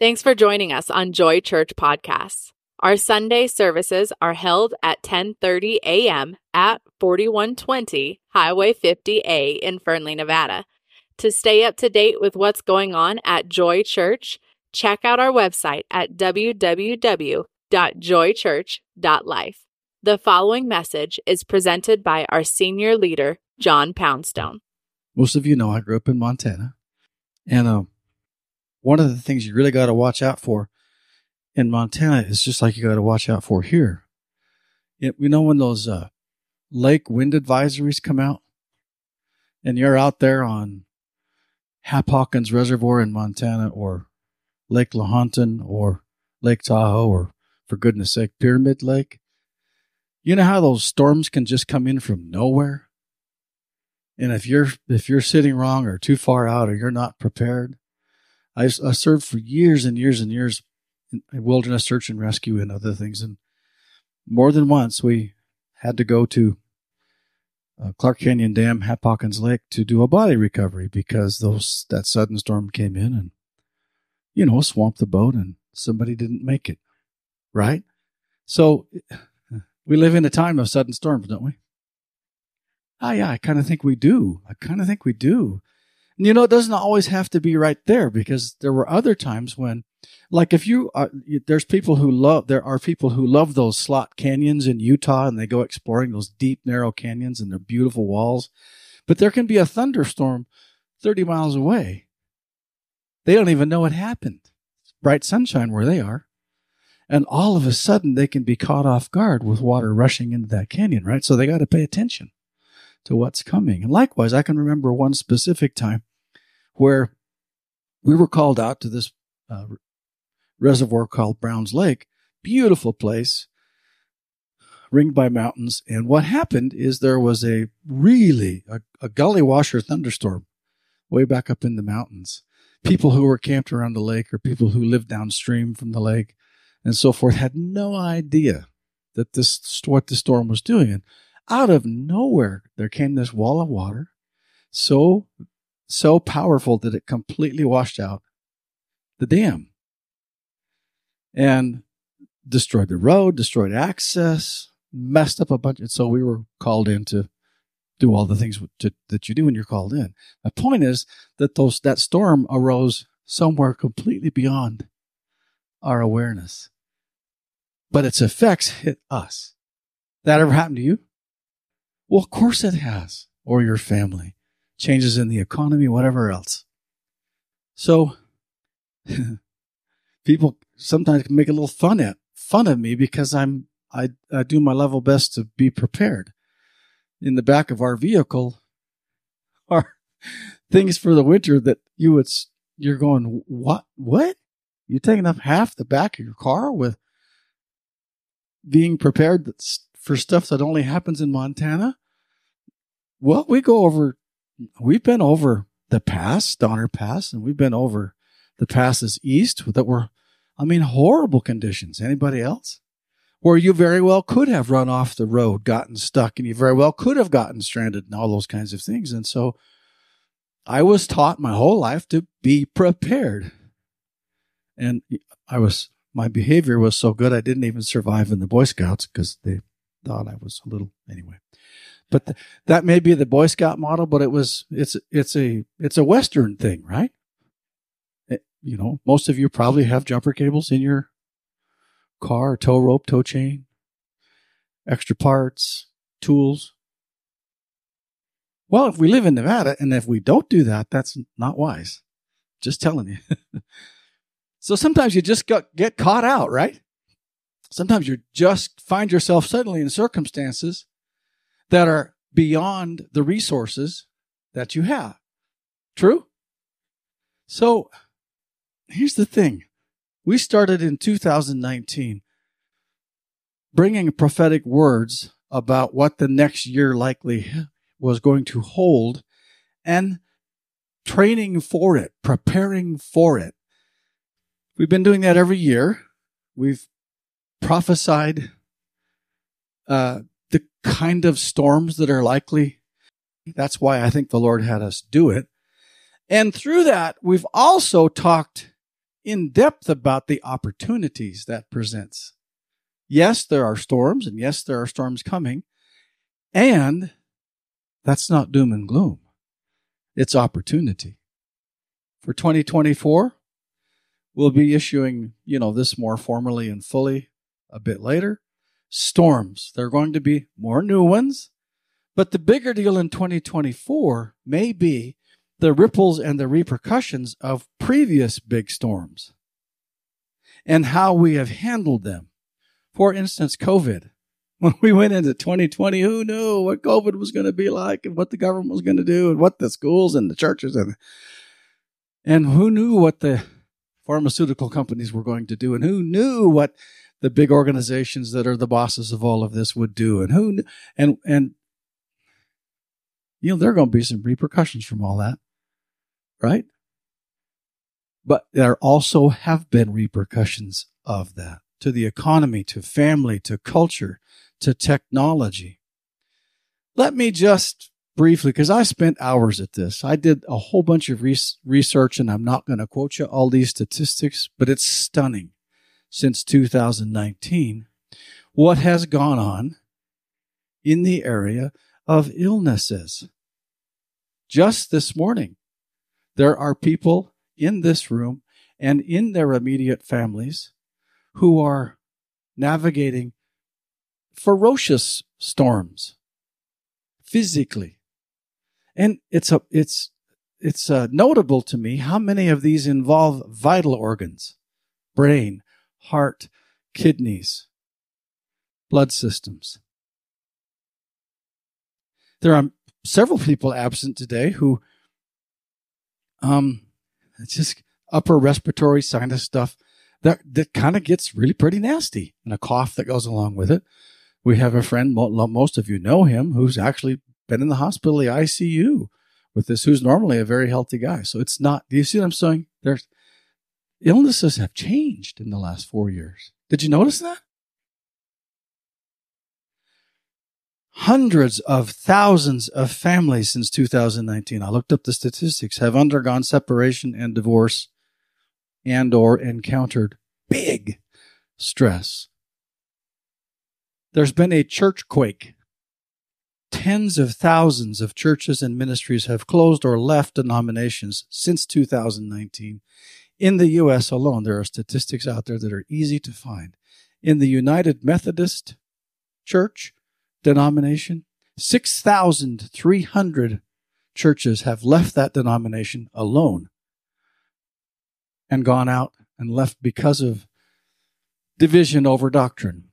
Thanks for joining us on Joy Church Podcasts. Our Sunday services are held at 10:30 a.m. at 4120 Highway 50A in Fernley, Nevada. To stay up to date with what's going on at Joy Church, check out our website at www.joychurch.life. The following message is presented by our senior leader, John Poundstone. Most of you know I grew up in Montana. And uh, one of the things you really got to watch out for in Montana is just like you got to watch out for here. It, you know, when those uh, lake wind advisories come out and you're out there on Hap Hawkins Reservoir in Montana or Lake Lahontan or Lake Tahoe or, for goodness sake, Pyramid Lake. You know how those storms can just come in from nowhere? And if you're if you're sitting wrong or too far out or you're not prepared, I, I served for years and years and years in wilderness search and rescue and other things, and more than once we had to go to uh, Clark Canyon Dam, Hap Hawkins Lake to do a body recovery because those that sudden storm came in and you know swamped the boat and somebody didn't make it, right? So we live in a time of sudden storms, don't we? Ah, yeah, I kind of think we do. I kind of think we do. And you know, it doesn't always have to be right there because there were other times when, like, if you uh, are, there's people who love, there are people who love those slot canyons in Utah and they go exploring those deep, narrow canyons and their beautiful walls. But there can be a thunderstorm 30 miles away. They don't even know it happened. Bright sunshine where they are. And all of a sudden they can be caught off guard with water rushing into that canyon, right? So they got to pay attention to what's coming. And likewise, I can remember one specific time where we were called out to this uh, reservoir called Browns Lake. Beautiful place, ringed by mountains. And what happened is there was a really a, a gully washer thunderstorm way back up in the mountains. People who were camped around the lake or people who lived downstream from the lake and so forth had no idea that this what the storm was doing. And out of nowhere, there came this wall of water, so so powerful that it completely washed out the dam and destroyed the road, destroyed access, messed up a bunch. And so we were called in to do all the things to, that you do when you're called in. My point is that those that storm arose somewhere completely beyond our awareness, but its effects hit us. That ever happened to you? Well, of course it has, or your family, changes in the economy, whatever else. So people sometimes can make a little fun at fun of me because I'm I, I do my level best to be prepared. In the back of our vehicle are things for the winter that you would you're going what what you taking up half the back of your car with being prepared for stuff that only happens in Montana? Well, we go over, we've been over the pass, Donner Pass, and we've been over the passes east that were, I mean, horrible conditions. Anybody else? Where you very well could have run off the road, gotten stuck, and you very well could have gotten stranded and all those kinds of things. And so I was taught my whole life to be prepared. And I was, my behavior was so good, I didn't even survive in the Boy Scouts because they thought I was a little, anyway. But th- that may be the Boy Scout model, but it was, it's, it's a, it's a Western thing, right? It, you know, most of you probably have jumper cables in your car, tow rope, tow chain, extra parts, tools. Well, if we live in Nevada and if we don't do that, that's not wise. Just telling you. so sometimes you just got, get caught out, right? Sometimes you just find yourself suddenly in circumstances that are beyond the resources that you have. True? So here's the thing. We started in 2019 bringing prophetic words about what the next year likely was going to hold and training for it, preparing for it. We've been doing that every year. We've prophesied uh, kind of storms that are likely. That's why I think the Lord had us do it. And through that, we've also talked in depth about the opportunities that presents. Yes, there are storms, and yes, there are storms coming. And that's not doom and gloom. It's opportunity. For 2024, we'll be issuing, you know, this more formally and fully a bit later. Storms. There are going to be more new ones. But the bigger deal in 2024 may be the ripples and the repercussions of previous big storms and how we have handled them. For instance, COVID. When we went into 2020, who knew what COVID was going to be like and what the government was going to do and what the schools and the churches and and who knew what the pharmaceutical companies were going to do and who knew what the big organizations that are the bosses of all of this would do. And who and and you know there are going to be some repercussions from all that right? But there also have been repercussions of that to the economy to family to culture to technology. Let me just briefly because i spent hours at this. I did a whole bunch of research and i'm not going to quote you all these statistics but it's stunning since 2019 what has gone on in the area of illnesses. Just this morning, there are people in this room and in their immediate families who are navigating ferocious storms physically. And it's a, it's, it's uh, notable to me how many of these involve vital organs, brain, heart, kidneys, blood systems. There are several people absent today who, um, it's just upper respiratory sinus stuff that, that kind of gets really pretty nasty and a cough that goes along with it. We have a friend, most of you know him, who's actually been in the hospital, the ICU with this, who's normally a very healthy guy. So it's not, do you see what I'm saying? There's, illnesses have changed in the last four years. Did you notice that? Hundreds of thousands of families since 2019, I looked up the statistics, have undergone separation and divorce and or encountered big stress. There's been a church quake. Tens of thousands of churches and ministries have closed or left denominations since 2019 in the U.S. alone, there are statistics out there that are easy to find. In the United Methodist Church denomination, 6,300 churches have left that denomination alone and gone out and left because of division over doctrine.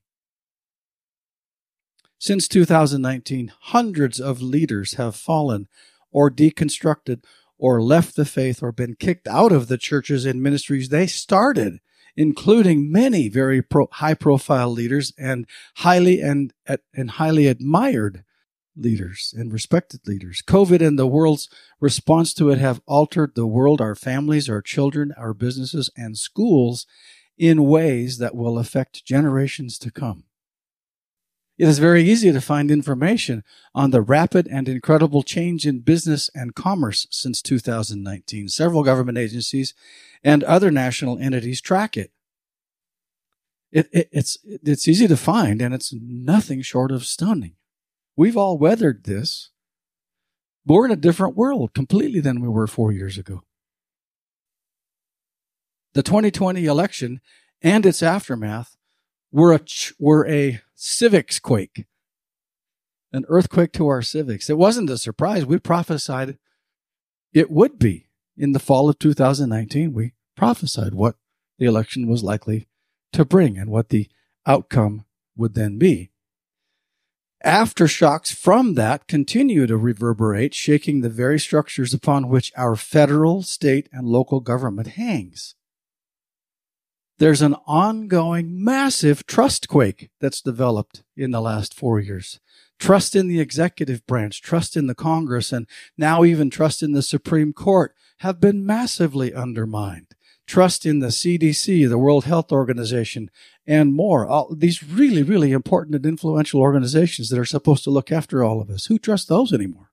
Since 2019, hundreds of leaders have fallen or deconstructed or left the faith or been kicked out of the churches and ministries they started, including many very pro- high profile leaders and highly and, and highly admired leaders and respected leaders. COVID and the world's response to it have altered the world, our families, our children, our businesses, and schools in ways that will affect generations to come. It is very easy to find information on the rapid and incredible change in business and commerce since 2019. Several government agencies and other national entities track it. it, it it's, it's easy to find and it's nothing short of stunning. We've all weathered this. We're in a different world completely than we were four years ago. The 2020 election and its aftermath were a, were a civics quake, an earthquake to our civics. It wasn't a surprise. We prophesied it would be in the fall of 2019. We prophesied what the election was likely to bring and what the outcome would then be. Aftershocks from that continue to reverberate, shaking the very structures upon which our federal, state, and local government hangs there's an ongoing massive trust quake that's developed in the last four years. Trust in the executive branch, trust in the Congress, and now even trust in the Supreme Court have been massively undermined. Trust in the CDC, the World Health Organization, and more. All these really, really important and influential organizations that are supposed to look after all of us. Who trusts those anymore?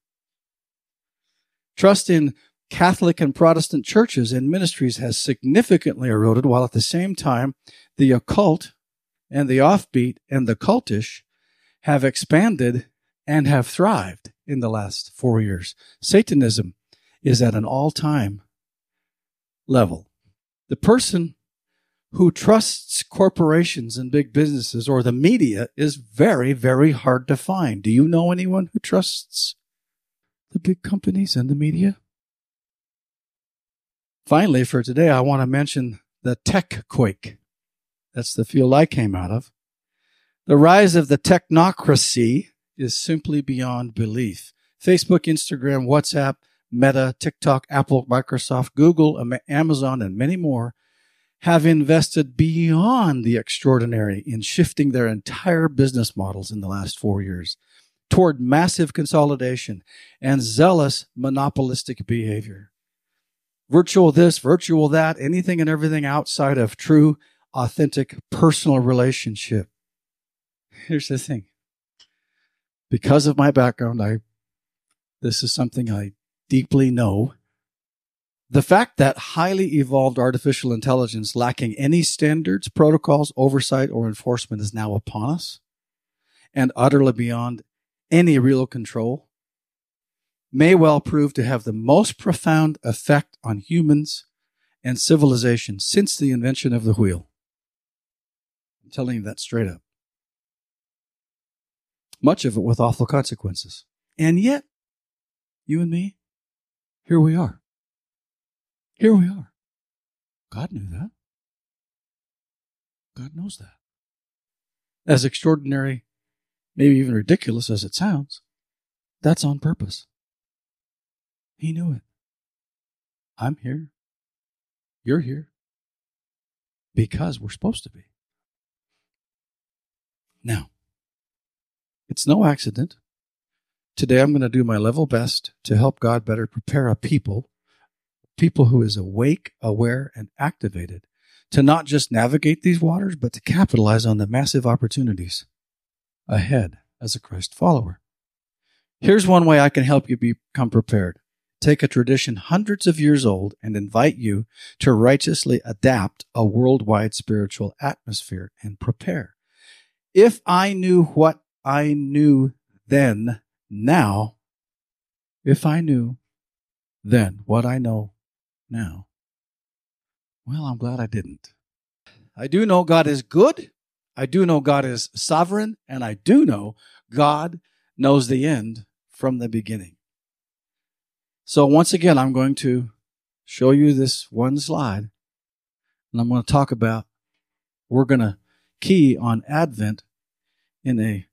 Trust in Catholic and Protestant churches and ministries has significantly eroded, while at the same time, the occult and the offbeat and the cultish have expanded and have thrived in the last four years. Satanism is at an all time level. The person who trusts corporations and big businesses or the media is very, very hard to find. Do you know anyone who trusts the big companies and the media? Finally, for today, I want to mention the tech quake. That's the field I came out of. The rise of the technocracy is simply beyond belief. Facebook, Instagram, WhatsApp, Meta, TikTok, Apple, Microsoft, Google, Amazon, and many more have invested beyond the extraordinary in shifting their entire business models in the last four years toward massive consolidation and zealous monopolistic behavior virtual this, virtual that, anything and everything outside of true, authentic personal relationship. Here's the thing. Because of my background, I, this is something I deeply know. The fact that highly evolved artificial intelligence lacking any standards, protocols, oversight, or enforcement is now upon us and utterly beyond any real control may well prove to have the most profound effect on humans and civilization since the invention of the wheel. I'm telling you that straight up. Much of it with awful consequences. And yet, you and me, here we are. Here we are. God knew that. God knows that. As extraordinary, maybe even ridiculous as it sounds, that's on purpose. He knew it. I'm here. You're here. Because we're supposed to be. Now, it's no accident. Today I'm going to do my level best to help God better prepare a people, people who is awake, aware, and activated to not just navigate these waters, but to capitalize on the massive opportunities ahead as a Christ follower. Here's one way I can help you become prepared take a tradition hundreds of years old and invite you to righteously adapt a worldwide spiritual atmosphere and prepare. If I knew what I knew then, now, if I knew then what I know now, well, I'm glad I didn't. I do know God is good. I do know God is sovereign. And I do know God knows the end from the beginning. So once again, I'm going to show you this one slide and I'm going to talk about, we're going to key on Advent in a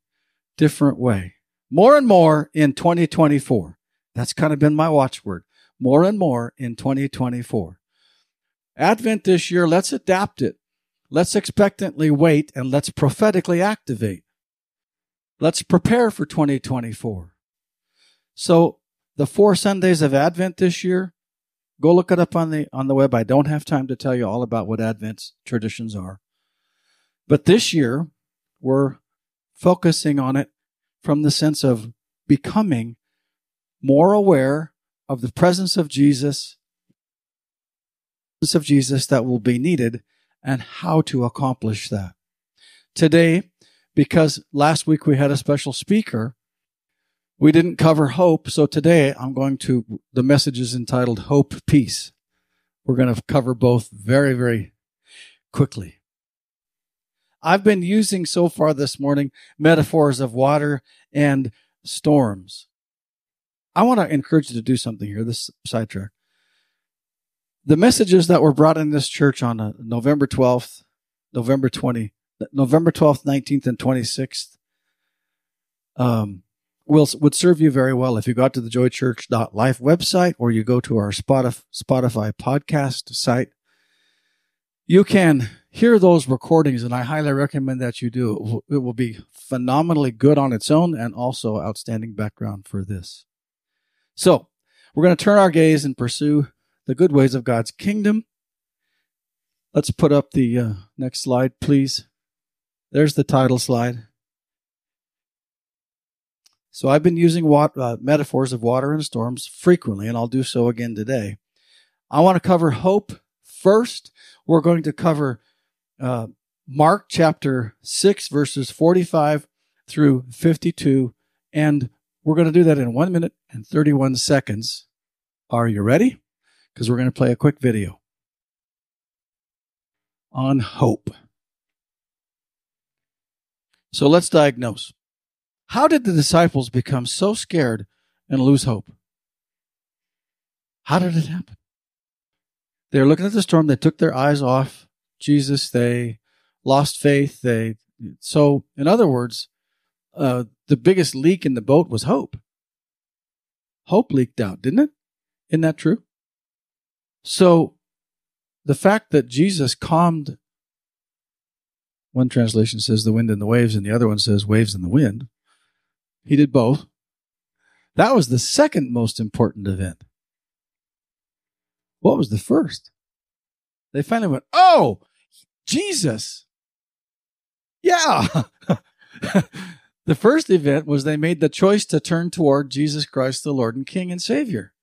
different way. More and more in 2024. That's kind of been my watchword. More and more in 2024. Advent this year, let's adapt it. Let's expectantly wait and let's prophetically activate. Let's prepare for 2024. So the four Sundays of Advent this year, go look it up on the on the web. I don't have time to tell you all about what Advent traditions are. But this year, we're focusing on it from the sense of becoming more aware of the presence of Jesus, presence of Jesus that will be needed and how to accomplish that. Today, because last week we had a special speaker, we didn't cover hope, so today I'm going to, the message is entitled Hope Peace. We're going to cover both very, very quickly. I've been using so far this morning metaphors of water and storms. I want to encourage you to do something here, this sidetrack. The messages that were brought in this church on uh, November 12th, November 20, November 12th, 19th, and 26th, um, will would serve you very well if you go to the joychurch.life website or you go to our Spotify, Spotify podcast site. You can hear those recordings, and I highly recommend that you do. It will, it will be phenomenally good on its own and also outstanding background for this. So, we're going to turn our gaze and pursue the good ways of God's kingdom. Let's put up the uh, next slide, please. There's the title slide. So I've been using uh, metaphors of water and storms frequently, and I'll do so again today. I want to cover hope first. We're going to cover uh, Mark chapter 6, verses 45 through 52, and we're going to do that in one minute and 31 seconds. Are you ready? Because we're going to play a quick video on hope. So let's diagnose. How did the disciples become so scared and lose hope? How did it happen? They were looking at the storm. They took their eyes off Jesus. They lost faith. They, so in other words, uh, the biggest leak in the boat was hope. Hope leaked out, didn't it? Isn't that true? So the fact that Jesus calmed one translation says the wind and the waves, and the other one says waves and the wind. He did both. That was the second most important event. What was the first? They finally went, Oh, Jesus. Yeah. the first event was they made the choice to turn toward Jesus Christ, the Lord and King and Savior.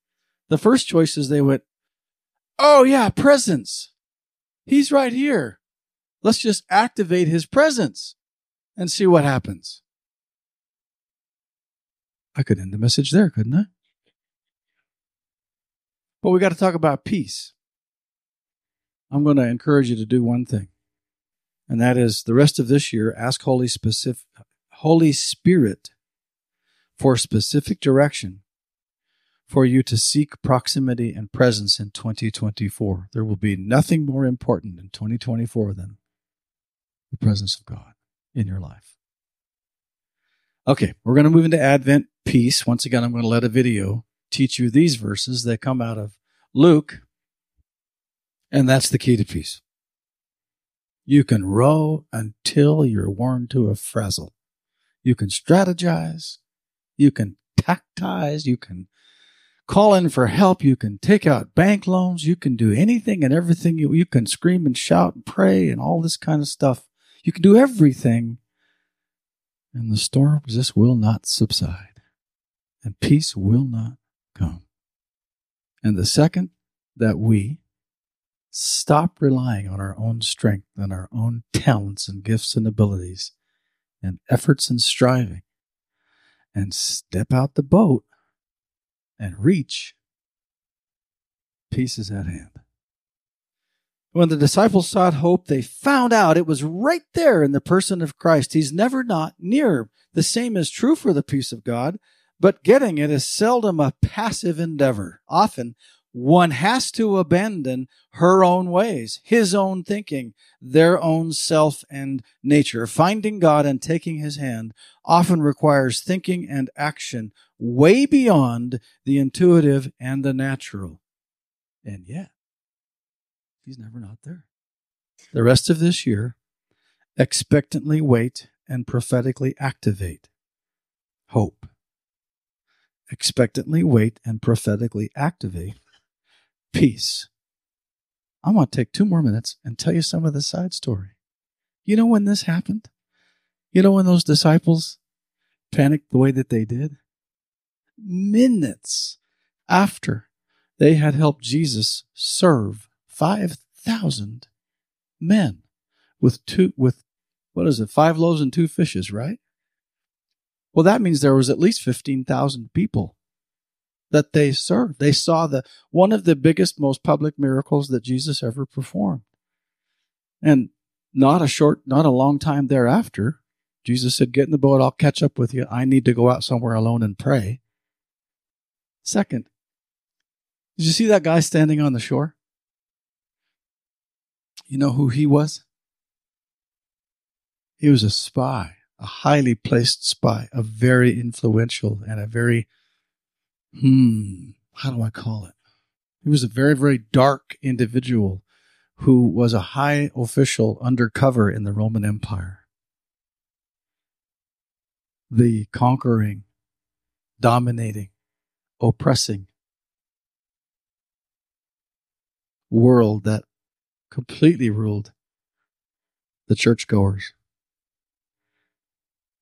The first choice is they went, Oh, yeah, presence. He's right here. Let's just activate his presence and see what happens. I could end the message there, couldn't I? But we got to talk about peace. I'm going to encourage you to do one thing, and that is the rest of this year, ask Holy, specific, Holy Spirit for specific direction for you to seek proximity and presence in 2024. There will be nothing more important in 2024 than the presence of God in your life. Okay, we're going to move into Advent peace. Once again, I'm going to let a video teach you these verses that come out of Luke, and that's the key to peace. You can row until you're worn to a frazzle. You can strategize. You can tactize. You can call in for help. You can take out bank loans. You can do anything and everything. You, you can scream and shout and pray and all this kind of stuff. You can do everything, and the storm just will not subside, and peace will not come. And the second that we stop relying on our own strength and our own talents and gifts and abilities and efforts and striving and step out the boat and reach, peace is at hand. When the disciples sought hope, they found out it was right there in the person of Christ. He's never not near. The same is true for the peace of God, but getting it is seldom a passive endeavor. Often, one has to abandon her own ways, his own thinking, their own self and nature. Finding God and taking his hand often requires thinking and action way beyond the intuitive and the natural. And yet, He's never not there. The rest of this year, expectantly wait and prophetically activate hope. Expectantly wait and prophetically activate peace. I want to take two more minutes and tell you some of the side story. You know when this happened? You know when those disciples panicked the way that they did? Minutes after they had helped Jesus serve 5,000 men with two, with what is it, five loaves and two fishes, right? Well, that means there was at least 15,000 people that they served. They saw the, one of the biggest, most public miracles that Jesus ever performed. And not a short, not a long time thereafter, Jesus said, Get in the boat, I'll catch up with you. I need to go out somewhere alone and pray. Second, did you see that guy standing on the shore? You know who he was? He was a spy, a highly placed spy, a very influential and a very, hmm, how do I call it? He was a very, very dark individual who was a high official undercover in the Roman Empire. The conquering, dominating, oppressing world that completely ruled the churchgoers.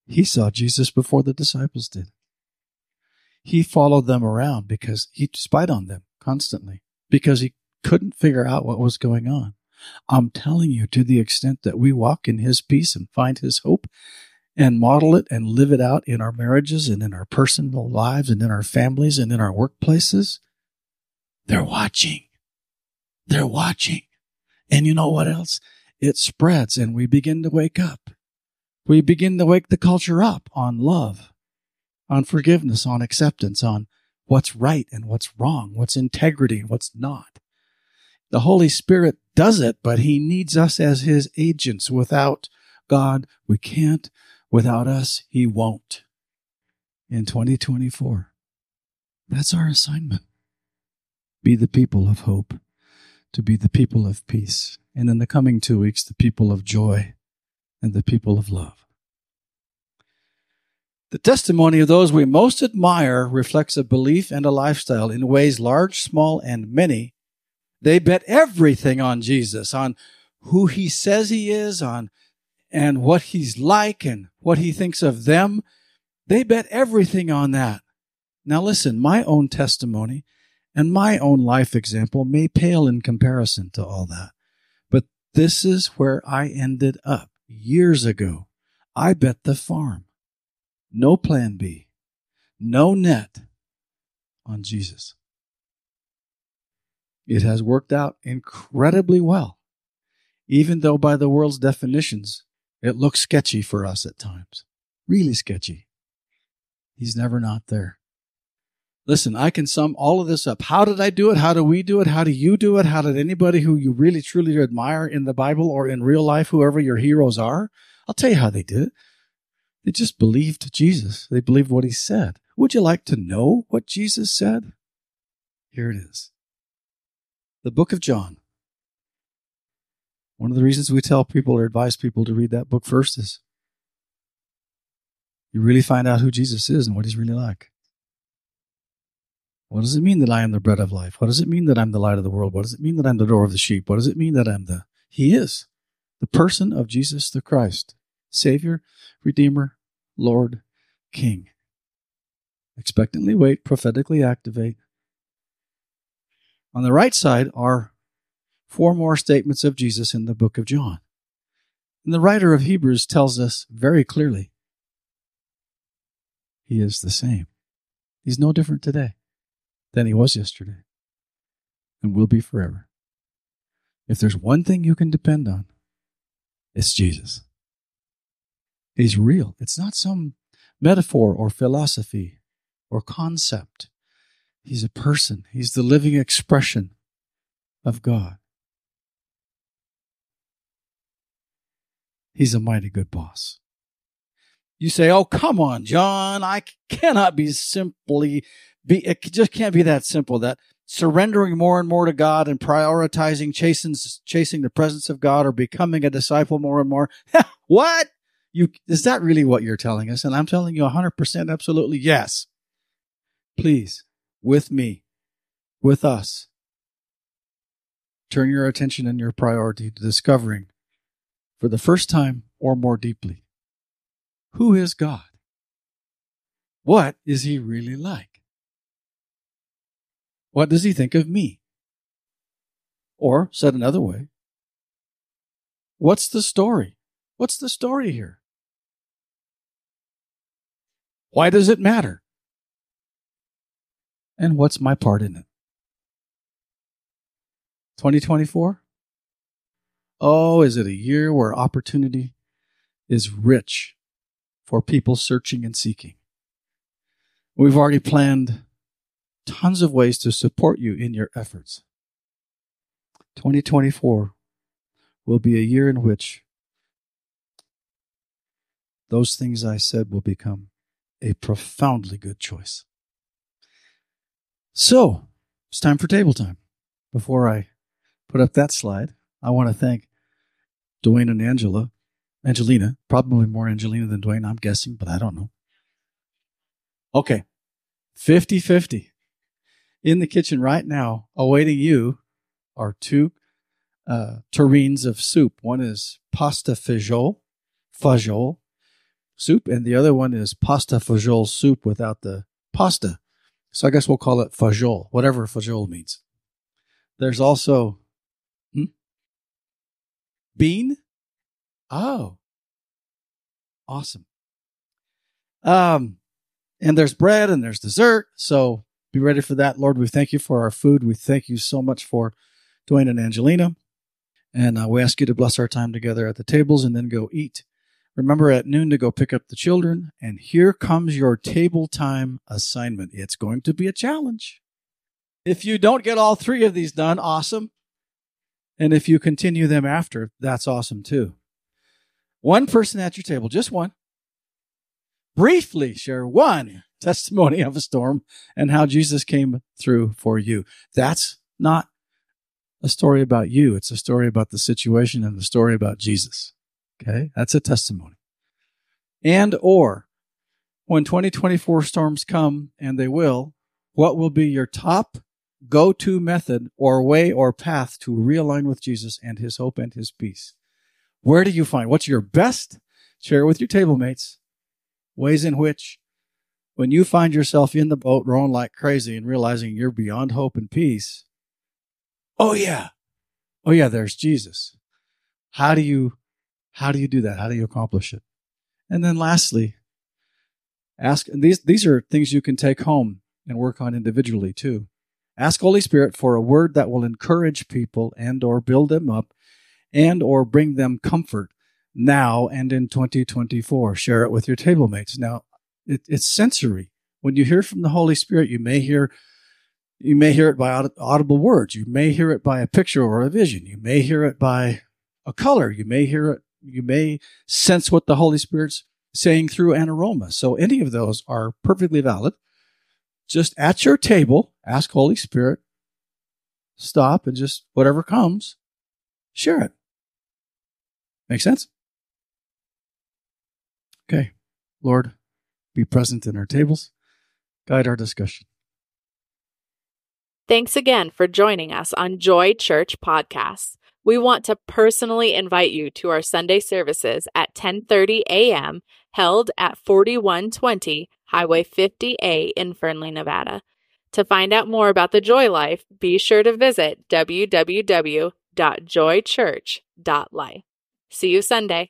He saw Jesus before the disciples did. he followed them around because he spied on them constantly because he couldn't figure out what was going on. I'm telling you, to the extent that we walk in his peace and find his hope and model it and live it out in our marriages and in our personal lives and in our families and in our workplaces, they're watching. They're watching. And you know what else? It spreads and we begin to wake up. We begin to wake the culture up on love, on forgiveness, on acceptance, on what's right and what's wrong, what's integrity and what's not. The Holy Spirit does it, but He needs us as His agents. Without God, we can't. Without us, He won't. In 2024, that's our assignment. Be the people of hope, to be the people of peace, and in the coming two weeks, the people of joy and the people of love. The testimony of those we most admire reflects a belief and a lifestyle in ways large, small, and many. They bet everything on Jesus, on who he says he is, on and what he's like and what he thinks of them. They bet everything on that. Now listen, my own testimony and my own life example may pale in comparison to all that. But this is where I ended up years ago. I bet the farm no plan B, no net on Jesus. It has worked out incredibly well, even though by the world's definitions, it looks sketchy for us at times. Really sketchy. He's never not there. Listen, I can sum all of this up. How did I do it? How do we do it? How do you do it? How did anybody who you really truly admire in the Bible or in real life, whoever your heroes are? I'll tell you how they did it. They just believed Jesus. They believed what he said. Would you like to know what Jesus said? Here it is. The book of John. One of the reasons we tell people or advise people to read that book first is you really find out who Jesus is and what he's really like. What does it mean that I am the bread of life? What does it mean that I'm the light of the world? What does it mean that I'm the door of the sheep? What does it mean that I'm the He is the person of Jesus the Christ. Savior, Redeemer, Lord, King. Expectantly wait, prophetically activate. On the right side are four more statements of Jesus in the book of John. And the writer of Hebrews tells us very clearly he is the same. He's no different today than he was yesterday and will be forever. If there's one thing you can depend on, it's Jesus. He's real. It's not some metaphor or philosophy or concept. He's a person. He's the living expression of God. He's a mighty good boss. You say, "Oh, come on, John! I cannot be simply be. It just can't be that simple. That surrendering more and more to God and prioritizing chasing chasing the presence of God or becoming a disciple more and more. what? You is that really what you're telling us? And I'm telling you 100% absolutely yes. Please, with me, with us, turn your attention and your priority to discovering for the first time or more deeply who is God? What is he really like? What does he think of me? Or, said another way, what's the story? What's the story here? Why does it matter? And what's my part in it? 2024? Oh, is it a year where opportunity is rich for people searching and seeking? We've already planned tons of ways to support you in your efforts. 2024 will be a year in which those things I said will become a profoundly good choice. So, it's time for table time. Before I put up that slide, I want to thank Dwayne and Angela, Angelina, probably more Angelina than Dwayne, I'm guessing, but I don't know. Okay, 50 50. In the kitchen right now, awaiting you, are two uh, tureens of soup. One is pasta fagioli, fagioli, soup, and the other one is pasta fagioli soup without the pasta. So I guess we'll call it fajol, whatever fajol means. There's also hmm? bean. Oh, awesome. Um, and there's bread and there's dessert. So be ready for that. Lord, we thank you for our food. We thank you so much for Dwayne and Angelina. And uh, we ask you to bless our time together at the tables and then go eat. Remember at noon to go pick up the children. And here comes your table time assignment. It's going to be a challenge. If you don't get all three of these done, awesome. And if you continue them after, that's awesome too. One person at your table, just one. Briefly share one testimony of a storm and how Jesus came through for you. That's not a story about you. It's a story about the situation and the story about Jesus. Okay. That's a testimony. And or when 2024 storms come, and they will, what will be your top go to method or way or path to realign with Jesus and his hope and his peace? Where do you find what's your best? Share with your table mates. Ways in which, when you find yourself in the boat rowing like crazy and realizing you're beyond hope and peace, oh yeah, oh yeah, there's Jesus. How do you how do you do that? How do you accomplish it? And then lastly, ask and these these are things you can take home and work on individually too. Ask Holy Spirit for a word that will encourage people and or build them up and or bring them comfort now and in 2024. Share it with your table mates. Now, it, it's sensory. When you hear from the Holy Spirit, you may hear you may hear it by audible words. You may hear it by a picture or a vision. You may hear it by a color. You may hear it you may sense what the Holy Spirit's saying through an aroma. So any of those are perfectly valid. Just at your table, ask Holy Spirit, stop and just whatever comes, share it. Make sense? Okay. Lord, be present in our tables, guide our discussion. Thanks again for joining us on Joy Church Podcasts. We want to personally invite you to our Sunday services at 10:30 a.m. held at 4120 Highway 50A in Fernley, Nevada. To find out more about the Joy Life, be sure to visit www.joychurch.life. See you Sunday.